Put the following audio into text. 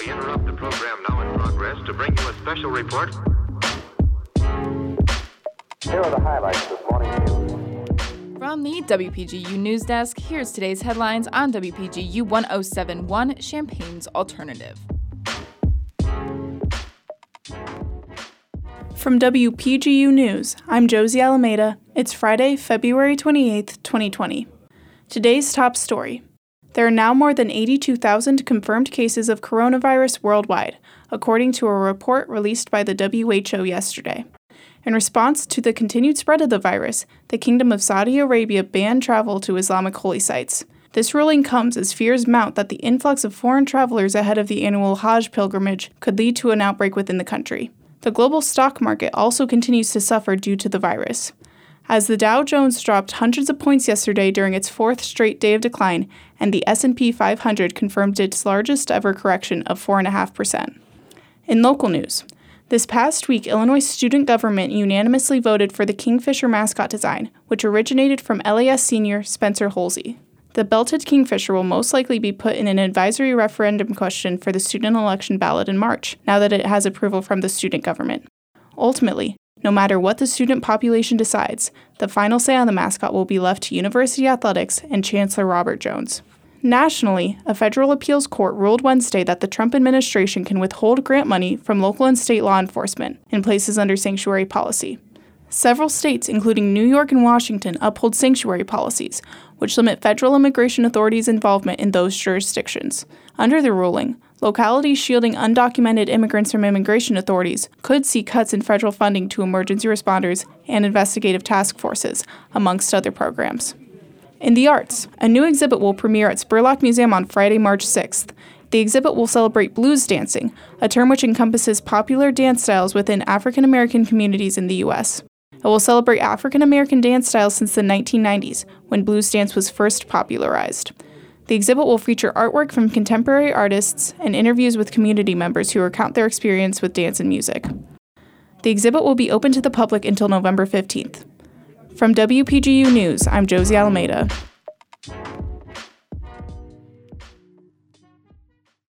We interrupt the program now in progress to bring you a special report. Here are the highlights of this morning's news. From the WPGU News Desk, here's today's headlines on WPGU 1071 Champaign's Alternative. From WPGU News, I'm Josie Alameda. It's Friday, February 28th, 2020. Today's top story There are now more than 82,000 confirmed cases of coronavirus worldwide, according to a report released by the WHO yesterday. In response to the continued spread of the virus, the Kingdom of Saudi Arabia banned travel to Islamic holy sites. This ruling comes as fears mount that the influx of foreign travelers ahead of the annual Hajj pilgrimage could lead to an outbreak within the country. The global stock market also continues to suffer due to the virus as the Dow Jones dropped hundreds of points yesterday during its fourth straight day of decline, and the S&P 500 confirmed its largest ever correction of 4.5%. In local news, this past week, Illinois student government unanimously voted for the Kingfisher mascot design, which originated from LAS senior Spencer Holsey. The belted kingfisher will most likely be put in an advisory referendum question for the student election ballot in March, now that it has approval from the student government. Ultimately, no matter what the student population decides, the final say on the mascot will be left to University Athletics and Chancellor Robert Jones. Nationally, a federal appeals court ruled Wednesday that the Trump administration can withhold grant money from local and state law enforcement in places under sanctuary policy. Several states, including New York and Washington, uphold sanctuary policies, which limit federal immigration authorities' involvement in those jurisdictions. Under the ruling, localities shielding undocumented immigrants from immigration authorities could see cuts in federal funding to emergency responders and investigative task forces, amongst other programs. In the arts, a new exhibit will premiere at Spurlock Museum on Friday, March 6th. The exhibit will celebrate blues dancing, a term which encompasses popular dance styles within African American communities in the U.S. It will celebrate African American dance styles since the 1990s, when blues dance was first popularized. The exhibit will feature artwork from contemporary artists and interviews with community members who recount their experience with dance and music. The exhibit will be open to the public until November 15th. From WPGU News, I'm Josie Alameda.